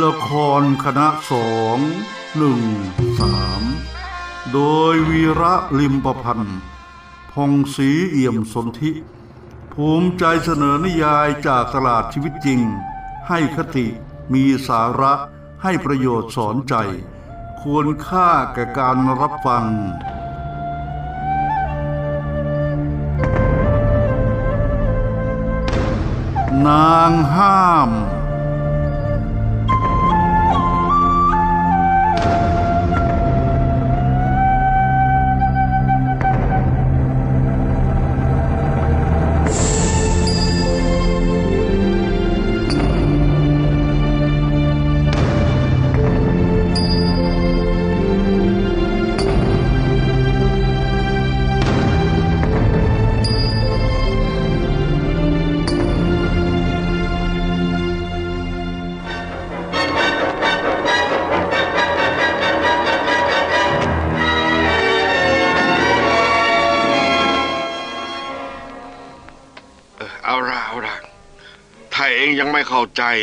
ละครคณะสองหนึ่งสามโดยวีระลิมประพันธ์พงศรีเอี่ยมสนธิ ภูมิใจเสนอนิยายจากตลาดชีวิตจริง ให้คติมีสาระให้ประโยชน์สอนใจ ควรค่าแก่การรับฟัง นางห้าม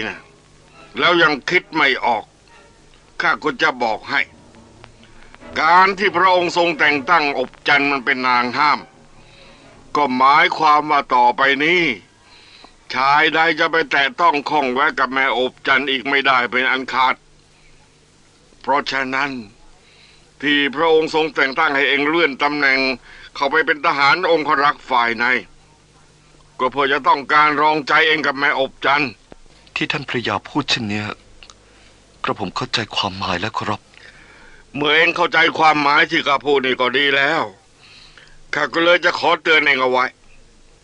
นะแล้วยังคิดไม่ออก ข้าก็จะบอกให้ การที่พระองค์ทรงแต่งตั้งอบจันมันเป็นนางห้าม ก็หมายความว่าต่อไปนี้ ชายใดจะไปแตะต้องข้องแวะกับแม่อบจันอีกไม่ได้เป็นอันขาด เพราะฉะนั้นที่พระองค์ทรงแต่งตั้งให้เองเลื่อนตำแหน่ง เข้าไปเป็นทหารองครักษ์ฝ่ายใน ก็เพื่อจะต้องการรองใจเองกับแม่อบจันทร์ ที่ท่านพระยาพูดเช่นเนี้ยกระผมเข้าใจความหมายแล้วครับเมื่อเองเข้าใจความหมายที่ข้าพูดนี่ก็ดีแล้วข้าก็เลยจะขอเตือนเองเอาไว้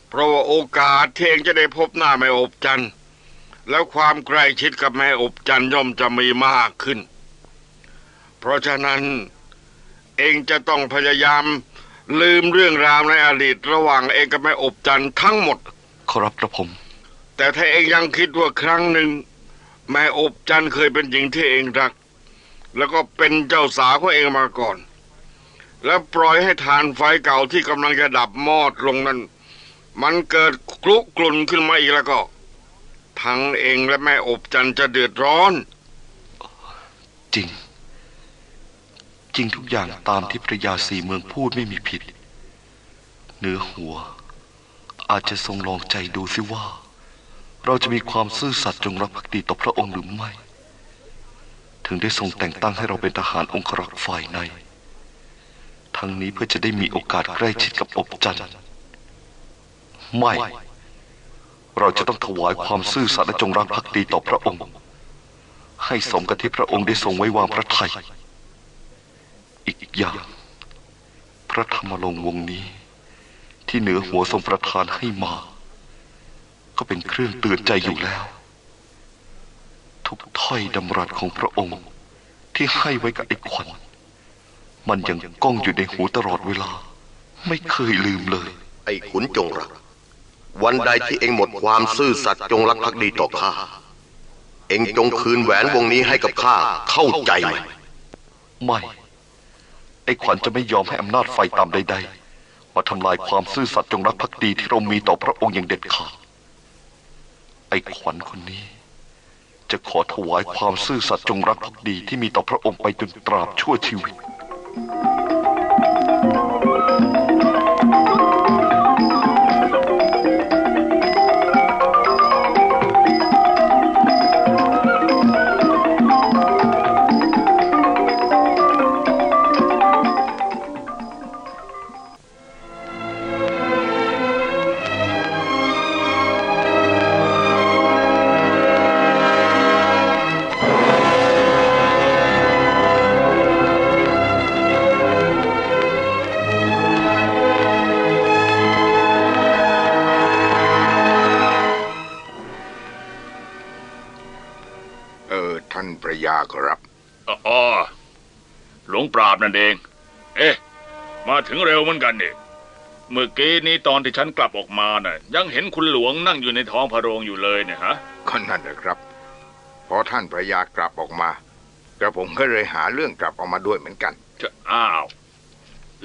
เพราะว่าโอกาสที่เองจะได้พบหน้าแม่อบจันทร์แล้วความใกล้ชิดกับแม่อบจันทร์ย่อมจะมีมากขึ้น เพราะฉะนั้นเองจะต้องพยายามลืมเรื่องราวในอดีตระหว่างเองกับแม่อบจันทร์ทั้งหมด ขอรับกระผม แต่ถ้าเองยังคิดว่าครั้งหนึ่งแม่อบจันเคยเป็นหญิงที่เองรัก แล้วก็เป็นเจ้าสาวของเองมาก่อน แล้วปล่อยให้ทานไฟเก่าที่กำลังจะดับมอดลงนั้น มันเกิดคลุกลุ่นขึ้นมาอีกแล้วก็ ทั้งเองและแม่อบจันจะเดือดร้อน จริง จริงทุกอย่างตามที่พระยาสีเมืองพูดไม่มีผิด เนื้อหัว อาจจะทรงลองใจดูสิว่า เราจะมีความซื่อสัตย์จงรักภักดีต่อพระองค์หรือไม่ ถึงได้ทรงแต่งตั้งให้เราเป็นทหารองครักษ์ฝ่ายใน ทั้งนี้เพื่อจะได้มีโอกาสใกล้ชิดกับอบจันไม่ เราจะต้องถวายความซื่อสัตย์และจงรักภักดีต่อพระองค์ ให้สมกับที่พระองค์ได้ทรงไว้วางพระทัยอีกอย่าง พระธรรมลงวงนี้ ที่เหนือหัวทรงประทานให้มา ก็เป็นเครื่องเตือนใจอยู่แล้ว ทุกถ้อยดำรัสของพระองค์ที่ให้ไว้กับไอ้ขวัญมันยังก้องอยู่ในหูตลอดเวลา ไม่เคยลืมเลย ไอ้ขุนจงรัก วันใดที่เองหมดความซื่อสัตย์จงรักภักดีต่อข้า เองจงคืนแหวนวงนี้ให้กับข้าเข้าใจไหมไม่ ไอ้ขวัญจะไม่ยอมให้อำนาจไฟต่ำใด ๆ มาทำลายความซื่อสัตย์จงรักภักดีที่เรามีต่อพระองค์อย่างเด็ดขาด ไอ้ขวัญคนนี้ จะขอถวายความซื่อสัตย์จงรักภักดีที่มีต่อพระองค์ไปจนตราบชั่วชีวิต ยาครับอ๋อหลวงปราบนั่นเอง เอ๊ะ มาถึงเร็วเหมือนกันนี่เมื่อกี้นี้ตอนที่ฉันกลับออกมาน่ะ ยังเห็นคุณหลวงนั่งอยู่ในท้องพระโรงอยู่เลยเนี่ยฮะก็นั่นแหละครับพอท่านพระยากลับออกมากระผมก็เลยหาเรื่องกลับออกมาด้วยเหมือนกันจะอ้าว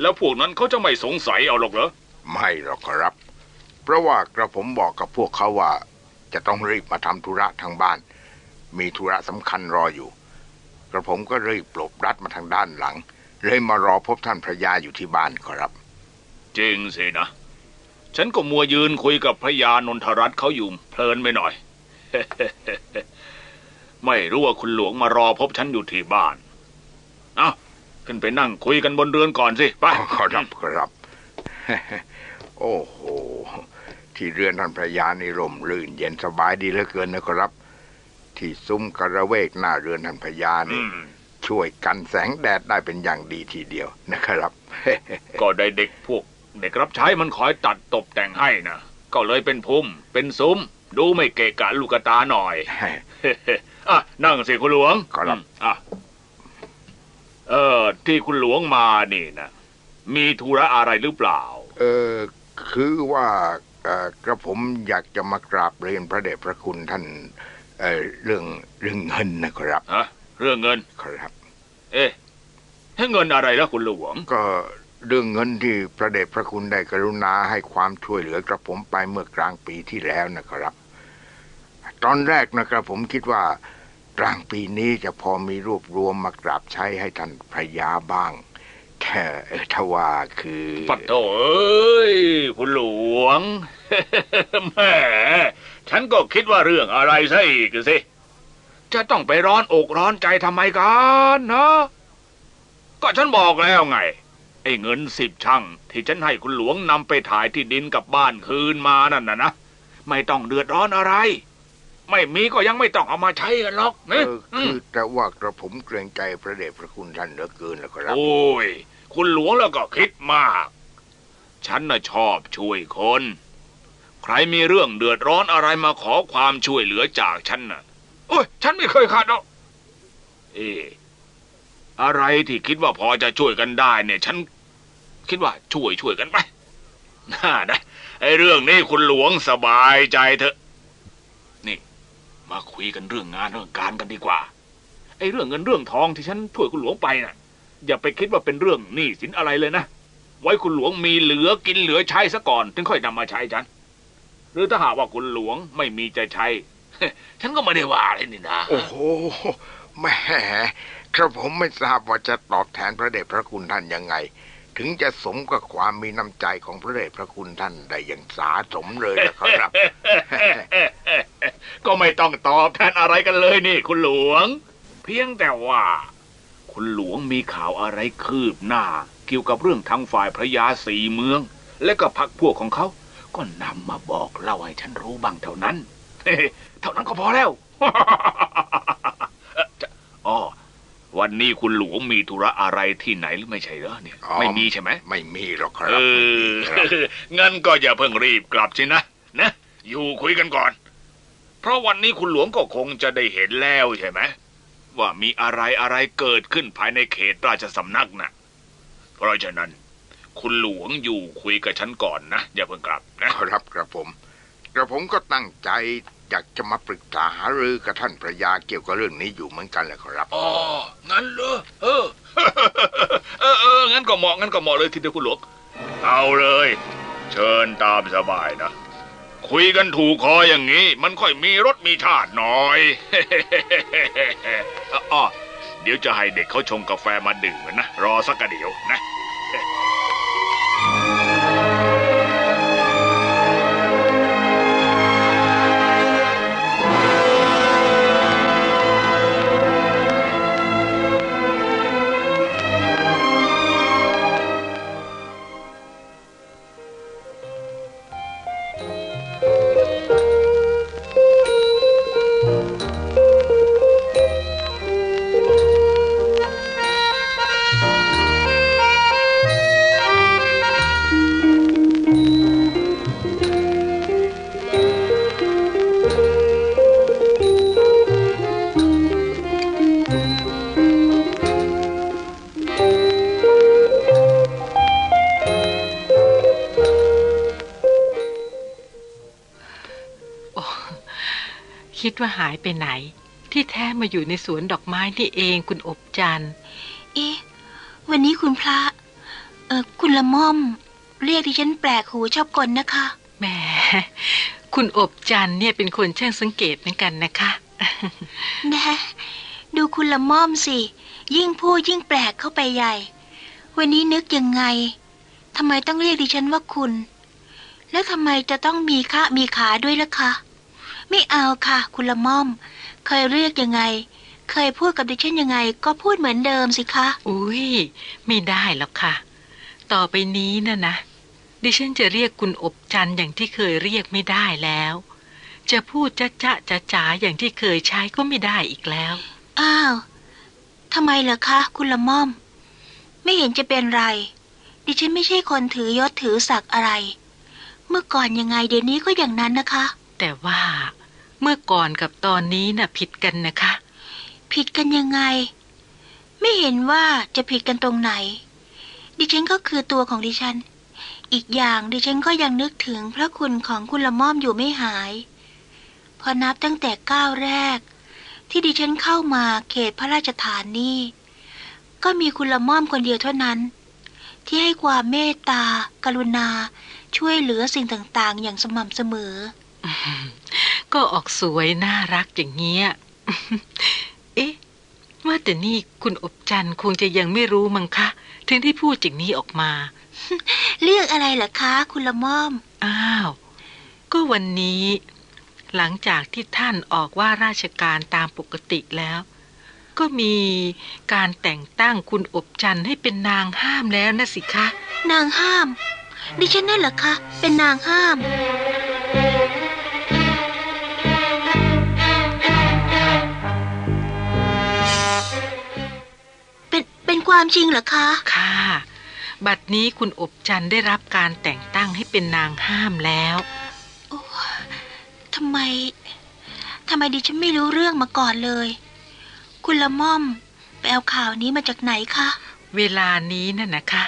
แล้วพวกนั้นเขาจะไม่สงสัยเอาหรอกเหรอไม่หรอกครับ เพราะว่ากระผมบอกกับพวกเขาว่า จะต้องรีบมาทำธุระทางบ้าน มีธุระสำคัญรออยู่ กระผมก็รีบปลบรัดมาทางด้านหลัง เลยมารอพบท่านพระยาอยู่ที่บ้านขอรับ จริงสินะ ฉันก็มัวยืนคุยกับพระยานนทรัตน์เขาอยู่เพลินไปหน่อย ไม่รู้ว่าคุณหลวงมารอพบฉันอยู่ที่บ้าน เอาขึ้นไปนั่งคุยกันบนเรือนก่อนสิ ไปขอรับขอรับ โอ้โห ที่เรือนท่านพระยานี่ร่มรื่นเย็นสบายดีเหลือเกินนะขอรับ ที่ซุ้มกระเวกหน้าเรือนท่านพระยาอืนี่มช่วยกันแสงแดดได้เป็นอย่างดีทีเดียวนะครับ ก็ได้เด็กพวก เด็กรับใช้มันคอยตัดตกแต่งให้นะก็เลยเป็นพุ่ม เป็นซุ้ม ดูไม่เกะกะลูกตาหน่อยอะนั่งสิคุณหลวงขอรับมอะเออ ที่คุณหลวงมานี่นะมีธุระอะไรหรือเปล่า เออ คือว่าเอ่อกระผมอยากจะมากราบเรียนพระเดชพระคุณท่าน เอ่อเรื่องเรื่องเงินนะครับฮะเรื่องเงิน ครับ เอ๊ะให้เงินอะไรแล้วคุณหลวง ก็เรื่องเงินที่พระเดชพระคุณได้กรุณาให้ความช่วยเหลือกระผมไปเมื่อกลางปีที่แล้วนะครับ ตอนแรกนะครับผมคิดว่ากลางปีนี้จะพอมีรวบรวมมากราบใช้ให้ท่านพระยาบ้างแต่เอ่อทว่าคือปัดโถเอ้ยคุณหลวงแหม ฉันก็คิดว่าเรื่องอะไรซะอีกสิ จะต้องไปร้อนอกร้อนใจทำไมกันเนาะก็ฉันบอกแล้วไง ไอ้เงินสิบช่างที่ฉันให้คุณหลวงนำไปถ่ายที่ดินกับบ้านคืนมานั่นนะนะไม่ต้องเดือดร้อนอะไร ไม่มีก็ยังไม่ต้องเอามาใช้กันหรอกเอนะอคือแต่ว่ากระผมเกรงใจพระเดชพระคุณท่านเหลือเกินแล้วครับ โอ้ย คุณหลวงแล้วก็คิดมาก ฉันน่ะชอบช่วยคน ใครมีเรื่องเดือดร้อนอะไรมาขอความช่วยเหลือจากฉันน่ะ โอ้ย ฉันไม่เคยขาดหรอก เอ๊ะอะไรที่คิดว่าพอจะช่วยกันได้เนี่ย ฉันคิดว่าช่วยช่วยกันไปน่านะไอ้เรื่องนี้คุณหลวงสบายใจเถอะ นี่ มาคุยกันเรื่องงานเรื่องการกันดีกว่า ไอ้เรื่องเงินเรื่องทองที่ฉันช่วยคุณหลวงไปน่ะ อย่าไปคิดว่าเป็นเรื่องหนี้สินอะไรเลยนะ ไว้คุณหลวงมีเหลือกินเหลือใช้ซะก่อน ถึงค่อยนำมาใช้ฉัน หรือถ้าหากว่าคุณหลวงไม่มีจะใช้ ฉันก็ไม่ได้ว่าอะไรนี่นะ โอ้โหแหม่กระผมไม่ทราบว่าจะตอบแทนพระเดชพระคุณท่านยังไง ถึงจะสมกับความมีน้ำใจของพระเดชพระคุณท่านได้อย่างสาสมเลยนะครับ ก็ไม่ต้องตอบแทนอะไรกันเลยนี่ คุณหลวง เพียงแต่ว่า คุณหลวงมีข่าวอะไรคืบหน้า เกี่ยวกับเรื่องทางฝ่ายพระยาสีเมือง และก็พักพวกของเขา ก็นำมาบอกเล่าให้ฉันรู้บ้างเท่านั้น เท่านั้นก็พอแล้วเอ่อจะอ๋อวันนี้คุณหลวงมีธุระอะไรที่ไหนหรือไม่ใช่เหรอเนี่ย อ๋อ ไม่มีใช่ไหมไม่มีหรอกครัเอบอไม่มีครับ งั้นก็อย่าเพิ่งรีบกลับสินะนะ อยู่คุยกันก่อน เพราะวันนี้คุณหลวงก็คงจะได้เห็นแล้วใช่ไหมว่ามีอะไรอะไรเกิดขึ้นภายในเขตราชสำนักน่ะเพราะฉะนั้น คุณหลวงอยู่คุยกับฉันก่อนนะ อย่าเพิ่งกลับนะ ครับกระผมกระผมก็ตั้งใจอยากจะมาปรึกษาหารือกับท่านพระยาเกี่ยวกับเรื่องนี้อยู่เหมือนกันแหละครับ อ๋อ งั้นเหรอ เออ เออเอองั้นก็เหมาะงั้นก็เหมาะเลยทีเดียวคุณหลวง เอาเลย เชิญตามสบายนะ คุยกันถูกคออย่างนี้ มันค่อยมีรสมีชาติหน่อยอ๋อเดี๋ยวจะให้เด็กเขาชงกาแฟมาดื่มกันนะ รอสักกะเดี๋ยวนะ ว่าหายไปไหน ที่แท้มาอยู่ในสวนดอกไม้นี่เองคุณอบจันทร์เอ๊ะวันนี้คุณพระ เออคุณละม่อม เรียกดิฉันแปลกหูชอบกลนะคะแหมคุณอบจันทร์เนี่ยเป็นคนช่างสังเกตเหมือนกันนะคะแน่ดูคุณละม่อมสิ ยิ่งพูดยิ่งแปลกเข้าไปใหญ่ วันนี้นึกยังไงทำไมต้องเรียกดิฉันว่าคุณ แล้วทำไมจะต้องมีค่ามีขาด้วยล่ะคะ ไม่เอาค่ะ คุณละม่อม เคยเรียกยังไง เคยพูดกับดิฉันยังไง ก็พูดเหมือนเดิมสิคะ อุ้ยไม่ได้หรอกค่ะ ต่อไปนี้นะนะ ดิฉันจะเรียกคุณอบจันทร์อย่างที่เคยเรียกไม่ได้แล้ว จะพูดจะจะจะจ๋าอย่างที่เคยใช้ก็ไม่ได้อีกแล้ว อ้าวทำไมเหรอคะ คุณละม่อม ไม่เห็นจะเป็นไร ดิฉันไม่ใช่คนถือยศถือศักดิ์อะไร เมื่อก่อนยังไงเดี๋ยวนี้ก็อย่างนั้นนะคะ แต่ว่า เมื่อก่อนกับตอนนี้น่ะผิดกันนะคะ ผิดกันยังไง ไม่เห็นว่าจะผิดกันตรงไหน ดิฉันก็คือตัวของดิฉัน อีกอย่างดิฉันก็ยังนึกถึงพระคุณของคุณละม่อมอยู่ไม่หาย พอนับตั้งแต่ก้าวแรก ที่ดิฉันเข้ามาเขตพระราชฐานนี่ก็มีคุณละม่อมคนเดียวเท่านั้น ที่ให้ความเมตตา กรุณา ช่วยเหลือสิ่งต่างๆ อย่างสม่ำเสมอ ก็ออกสวยน่ารักอย่างเงี้ย เอ๊ะว่าแต่นี่คุณอบจันทร์คงจะยังไม่รู้มั้งคะ ถึงได้พูดอย่างนี้ออกมา เรื่องอะไรล่ะคะ คุณละม่อม อ้าว ก็วันนี้ หลังจากที่ท่านออกว่าราชการตามปกติแล้ว ก็มีการแต่งตั้งคุณอบจันทร์ให้เป็นนางห้ามแล้วนะสิคะ นางห้าม ดิฉันนั่นเหรอคะ เป็นนางห้าม ความจริงเหรอคะ ค่ะ บัดนี้คุณอบจันทร์ได้รับการแต่งตั้งให้เป็นนางห้ามแล้วทำไม ทำไมดิฉันไม่รู้เรื่องมาก่อนเลย คุณละม่อมไปเอาข่าวนี้มาจากไหนคะ เวลานี้น่ะนะคะ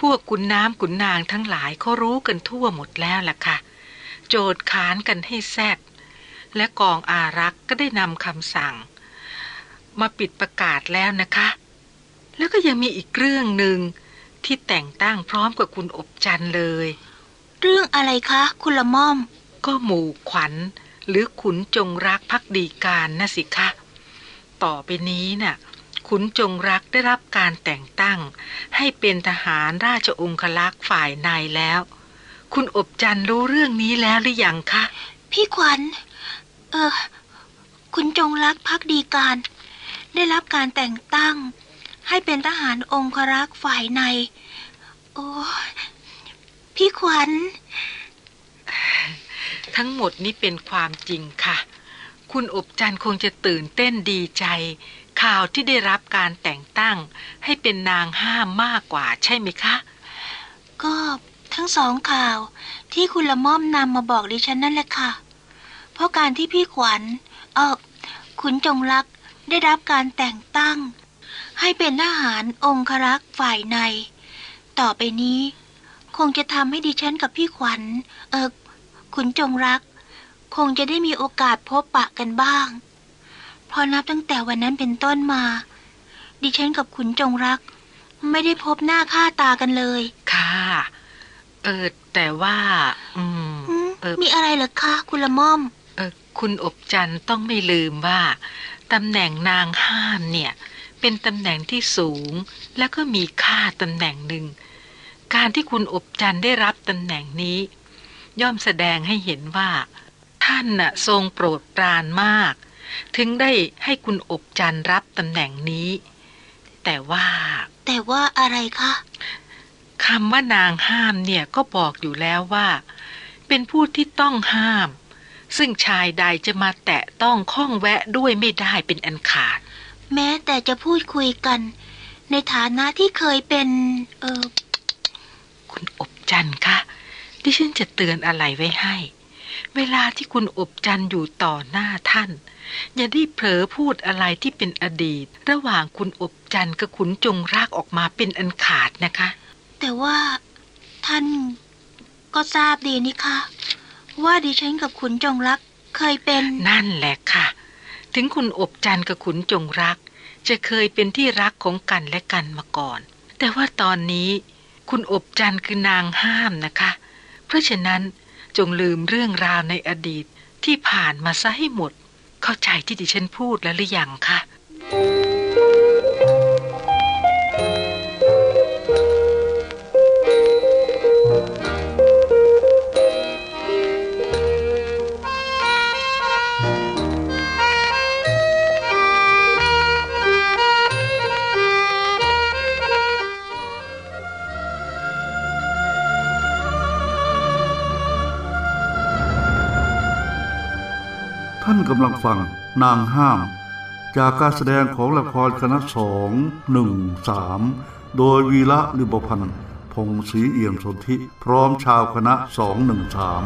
พวกขุนน้ำขุนนางทั้งหลายเขารู้กันทั่วหมดแล้วล่ะค่ะ โจทย์ขานกันให้แซดและกองอารักษ์ก็ได้นำคำสั่ง มาปิดประกาศแล้วนะคะ แล้วก็ยังมีอีกเรื่องหนึ่งที่แต่งตั้งพร้อมกับคุณอบจันทร์เลย เรื่องอะไรคะ คุณละม่อม ก็หมู่ขวัญ หรือขุนจงรักภักดีการนะสิคะ ต่อไปนี้น่ะขุนจงรักได้รับการแต่งตั้ง ให้เป็นทหารราชองคลักษ์ฝ่ายในแล้ว คุณอบจันทร์รู้เรื่องนี้แล้วหรือยังคะ พี่ขวัญ เออ คุณจงรักภักดีการ ได้รับการแต่งตั้ง ให้เป็นทหารองครักษ์ฝ่ายใน โอ้ยพี่ขวัญ ทั้งหมดนี้เป็นความจริงค่ะ คุณอบจันทร์คงจะตื่นเต้นดีใจ ข่าวที่ได้รับการแต่งตั้ง ให้เป็นนางห้ามมากกว่าใช่ไหมคะ ก็ทั้งสองข่าวที่คุณละม่อมนำมาบอกดิฉันนั่นแหละค่ะ เพราะการที่พี่ขวัญเออขุนจงรักได้รับการแต่งตั้ง ให้เป็นทหารองครักษ์ฝ่ายใน ต่อไปนี้ คงจะทำให้ดิฉันกับพี่ขวัญ เออขุนจงรัก คงจะได้มีโอกาสพบปะกันบ้าง พอนับตั้งแต่วันนั้นเป็นต้นมา ดิฉันกับขุนจงรัก ไม่ได้พบหน้าค่าตากันเลย ค่ะ เออ แต่ว่า อืมอืมเออมีอะไรเหรอคะคุณละม่อม เออ คุณอบจันทร์ต้องไม่ลืมว่าตำแหน่งนางห้ามเนี่ย เป็นตำแหน่งที่สูง แล้วก็มีค่าตำแหน่งหนึ่ง การที่คุณอบจันทร์ได้รับตำแหน่งนี้ ย่อมแสดงให้เห็นว่า ท่านน่ะทรงโปรดปรานมาก ถึงได้ให้คุณอบจันทร์รับตำแหน่งนี้ แต่ว่า แต่ว่าอะไรคะคำว่านางห้ามเนี่ยก็บอกอยู่แล้วว่า เป็นผู้ที่ต้องห้าม ซึ่งชายใดจะมาแตะต้องข้องแวะด้วยไม่ได้เป็นอันขาด แม้แต่จะพูดคุยกัน ในฐานะที่เคยเป็น เออคุณอบจันทร์คะดิฉันจะเตือนอะไรไว้ให้ เวลาที่คุณอบจันทร์อยู่ต่อหน้าท่าน อย่าได้เผลอพูดอะไรที่เป็นอดีต ระหว่างคุณอบจันทร์กับขุนจงรากออกมาเป็นอันขาดนะคะ แต่ว่าท่านก็ทราบดีนี่คะว่าดิฉันกับขุนจงรักเคยเป็น นั่นแหละค่ะ ถึงคุณอบจันกับขุนจงรัก จะเคยเป็นที่รักของกันและกันมาก่อน แต่ว่าตอนนี้คุณอบจันคือนางห้ามนะคะ เพราะฉะนั้นจงลืมเรื่องราวในอดีตที่ผ่านมาซะให้หมด เข้าใจที่ดิฉันพูดแล้วหรือยังคะ ฟังนางห้าม จากการแสดงของละครคณะสองหนึ่งสามโดยวีระลิบพันธ์พงศรีเอี่ยมสนธิพร้อมชาวคณะสองหนึ่งสาม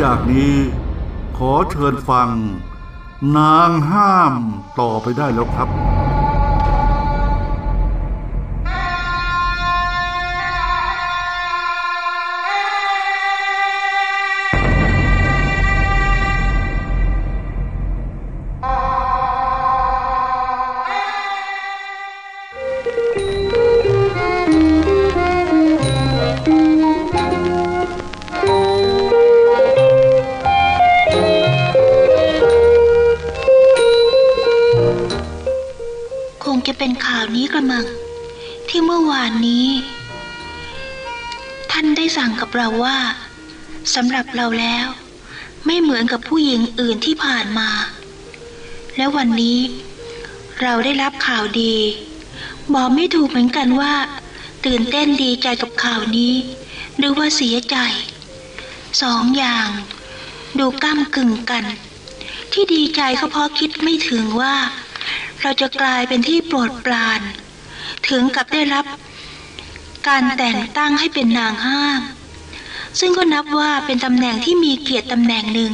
จากนี้ ขอเชิญฟัง นางห้ามต่อไปได้แล้วครับ ข่าวนี้กระมัง ที่เมื่อวานนี้ ท่านได้สั่งกับเราว่าสำหรับเราแล้ว ไม่เหมือนกับผู้หญิงอื่นที่ผ่านมา และวันนี้เราได้รับข่าวดี บอกไม่ถูกเหมือนกันว่า ตื่นเต้นดีใจกับข่าวนี้ หรือว่าเสียใจ สองอย่าง ดูก้ามกึ่งกัน ที่ดีใจก็เพราะคิดไม่ถึงว่า เราจะกลายเป็นที่โปรดปราน ถึงกับได้รับการแต่งตั้งให้เป็นนางห้ามซึ่งก็นับว่าเป็นตำแหน่งที่มีเกียรติตำแหน่งหนึ่ง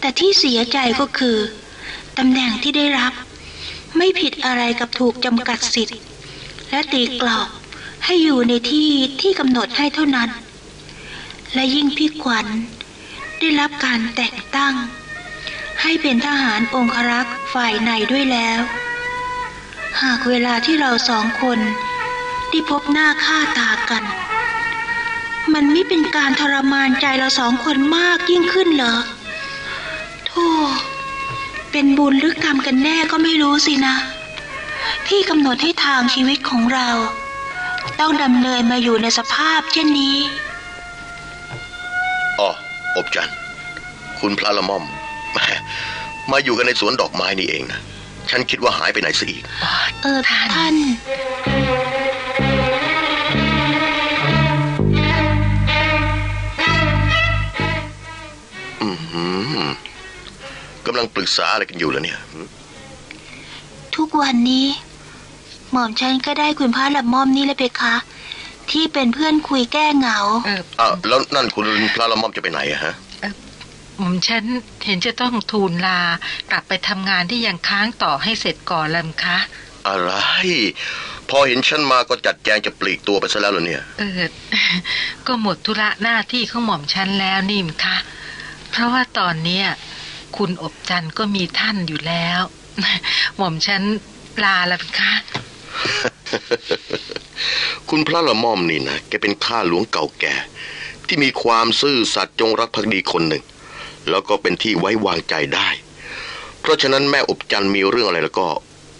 แต่ที่เสียใจก็คือตำแหน่งที่ได้รับ ไม่ผิดอะไรกับถูกจำกัดสิทธิ์ และตีกรอบให้อยู่ในที่ที่กำหนดให้เท่านั้น และยิ่งพี่ขวัญได้รับการแต่งตั้ง ให้เป็นทหารองครักษ์ฝ่ายในด้วยแล้ว หากเวลาที่เราสองคนได้พบหน้าค่าตากัน มันไม่เป็นการทรมานใจเราสองคนมากยิ่งขึ้นเหรอโธ่เป็นบุญหรือกรรมกันแน่ก็ไม่รู้สินะ ที่กำหนดให้ทางชีวิตของเรา ต้องดำเนินมาอยู่ในสภาพเช่นนี้อ๋ออบจัน คุณพระละม่อม แหมมาอยู่กันในสวนดอกไม้นี่เองนะ ฉันคิดว่าหายไปไหนซะอีก เออท่านอือหือกำลังปรึกษาอะไรกันอยู่แล้วเนี่ยทุกวันนี้ หม่อมฉันก็ได้คุณพระละม่อมนี่เลยเพคะ ที่เป็นเพื่อนคุยแก้เหงา เออ อะแล้วนั่นคุณพระละม่อมจะไปไหนอะฮะ หม่อมฉันเห็นจะต้องทูลลากลับไปทำงานที่ยังค้างต่อให้เสร็จก่อนแล้วมั้งคะ อะไร พอเห็นฉันมาก็จัดแจงจะปลีกตัวไปซะแล้วเหรอเนี่ย เออ ก็หมดธุระหน้าที่ของหม่อมฉันแล้วนี่มคะ เพราะว่าตอนเนี้ยคุณอบจันทร์ก็มีท่านอยู่แล้ว หม่อมฉันลาแล้วมั้งคะ คุณพระละม่อมนี่นะแกเป็นข้าหลวงเก่าแก่ ที่มีความซื่อสัตย์จงรักภักดีคนหนึ่ง แล้วก็เป็นที่ไว้วางใจได้ เพราะฉะนั้นแม่อบจันทร์มีเรื่องอะไรแล้วก็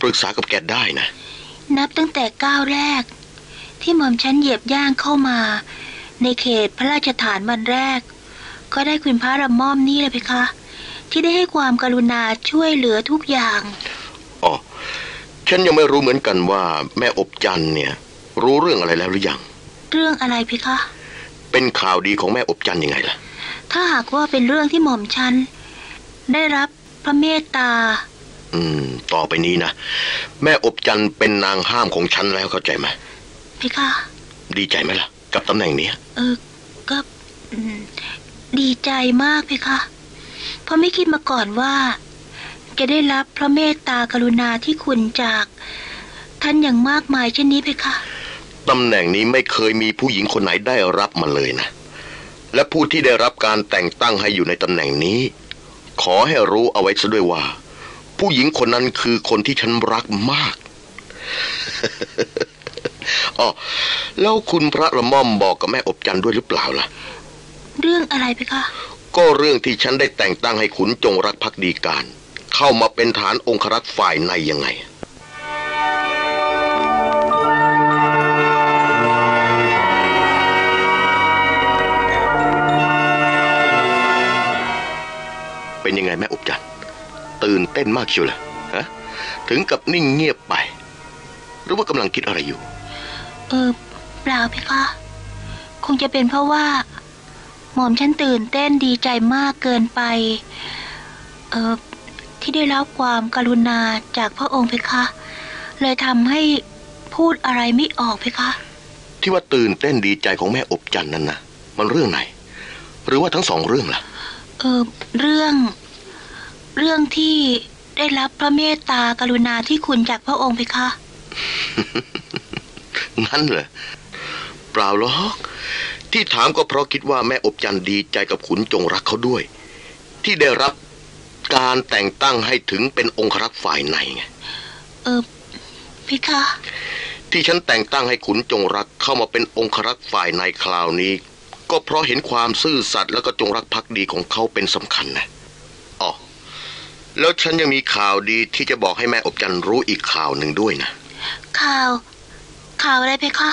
ปรึกษากับแกได้นะ นับตั้งแต่ก้าวแรก ที่หม่อมฉันเหยียบย่างเข้ามา ในเขตพระราชฐานวันแรก ก็ได้คุณพระละม่อมนี่เลยเพคะ ที่ได้ให้ความกรุณาช่วยเหลือทุกอย่างอ๋อฉันยังไม่รู้เหมือนกันว่า แม่อบจันทร์เนี่ย รู้เรื่องอะไรแล้วหรือยัง เรื่องอะไรเพคะ เป็นข่าวดีของแม่อบจันทร์ยังไงล่ะ ถ้าหากว่าเป็นเรื่องที่หม่อมฉัน ได้รับพระเมตตา อืม ต่อไปนี้นะ แม่อบจันทร์เป็นนางห้ามของฉันแล้วเข้าใจไหมเพคะดีใจไหมล่ะ กับตำแหน่งเนี้ยเออ ก็อืมดีใจมากเพคะเพราะไม่คิดมาก่อนว่า จะได้รับพระเมตตากรุณาที่คุณจาก ท่านอย่างมากมายเช่นนี้เพคะตำแหน่งนี้ไม่เคยมีผู้หญิงคนไหนได้รับมาเลยนะ และผู้ที่ได้รับการแต่งตั้งให้อยู่ในตำแหน่งนี้ ขอให้รู้เอาไว้ซะด้วยว่า ผู้หญิงคนนั้นคือคนที่ฉันรักมากอ๋อแล้วคุณพระละม่อมบอกกับแม่อบจันทร์ด้วยหรือเปล่าล่ะ เรื่องอะไรไปคะก็เรื่องที่ฉันได้แต่งตั้งให้ขุนจงรักภักดีการ เข้ามาเป็นฐานองครักษ์ฝ่ายในยังไง เต้นมากเชียวเหรอฮะถึงกับนิ่งเงียบไป หรือว่ากำลังคิดอะไรอยู่ เออเปล่าไปคะ คงจะเป็นเพราะว่า หม่อมฉันตื่นเต้นดีใจมากเกินไป เออที่ได้รับความกรุณาจากพระองค์เพคะ เลยทำให้พูดอะไรไม่ออกเพคะ ที่ว่าตื่นเต้นดีใจของแม่อบจันทร์นั้นนะมันเรื่องไหน หรือว่าทั้งสองเรื่องล่ะ เออเรื่อง เรื่องที่ได้รับพระเมตตากรุณาที่คุณจากพระองค์เพคะงั้นเหรอเปล่าหรอก ที่ถามก็เพราะคิดว่าแม่อบจันทร์ดีใจกับขุนจงรักเขาด้วย ที่ได้รับการแต่งตั้งให้ถึงเป็นองครักษ์ฝ่ายในไงเออเพคะ ที่ฉันแต่งตั้งให้ขุนจงรักเข้ามาเป็นองครักษ์ฝ่ายในคราวนี้ ก็เพราะเห็นความซื่อสัตย์แล้วก็จงรักภักดีของเขาเป็นสำคัญนะอ๋อ แล้วฉันยังมีข่าวดีที่จะบอกให้แม่อบจันทร์รู้อีกข่าวหนึ่งด้วยนะ ข่าว ข่าวอะไรเพคะ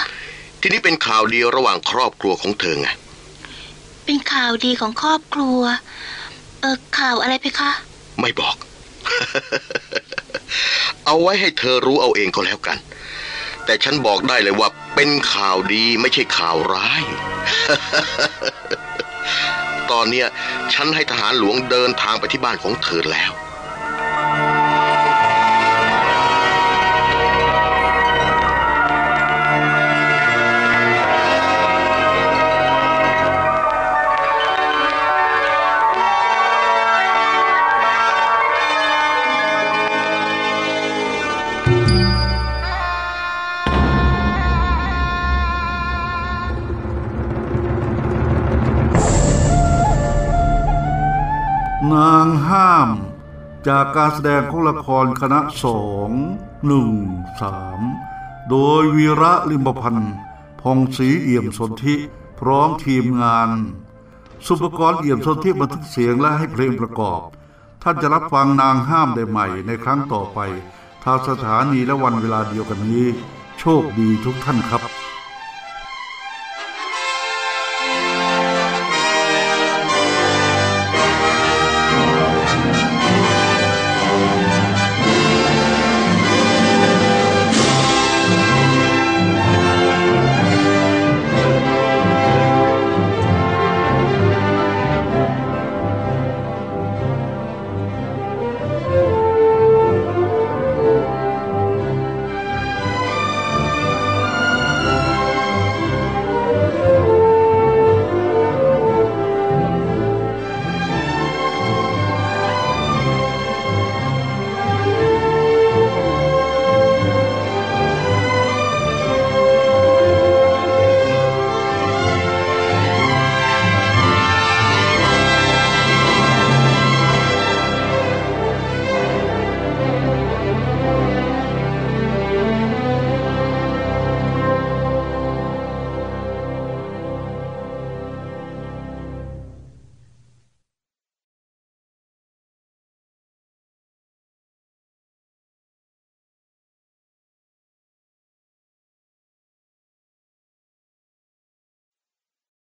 ทีนี้เป็นข่าวดีระหว่างครอบครัวของเธอไง เป็นข่าวดีของครอบครัว เออข่าวอะไรเพคะ ไม่บอก เอาไว้ให้เธอรู้เอาเองก็แล้วกัน แต่ฉันบอกได้เลยว่าเป็นข่าวดีไม่ใช่ข่าวร้าย ตอนเนี้ยฉันให้ทหารหลวงเดินทางไปที่บ้านของเธอแล้ว ห้าม จากการแสดงของละครคณะสองหนึ่งสามโดยวีระลิมพันธ์พองศรีเอี่ยมสนธิพร้อมทีมงาน สุปกรณ์เอี่ยมสนธิบันทึกเสียงและให้เพลงประกอบ ท่านจะรับฟังนางห้ามได้ใหม่ในครั้งต่อไป ทางสถานีและวันเวลาเดียวกันนี้ โชคดีทุกท่านครับ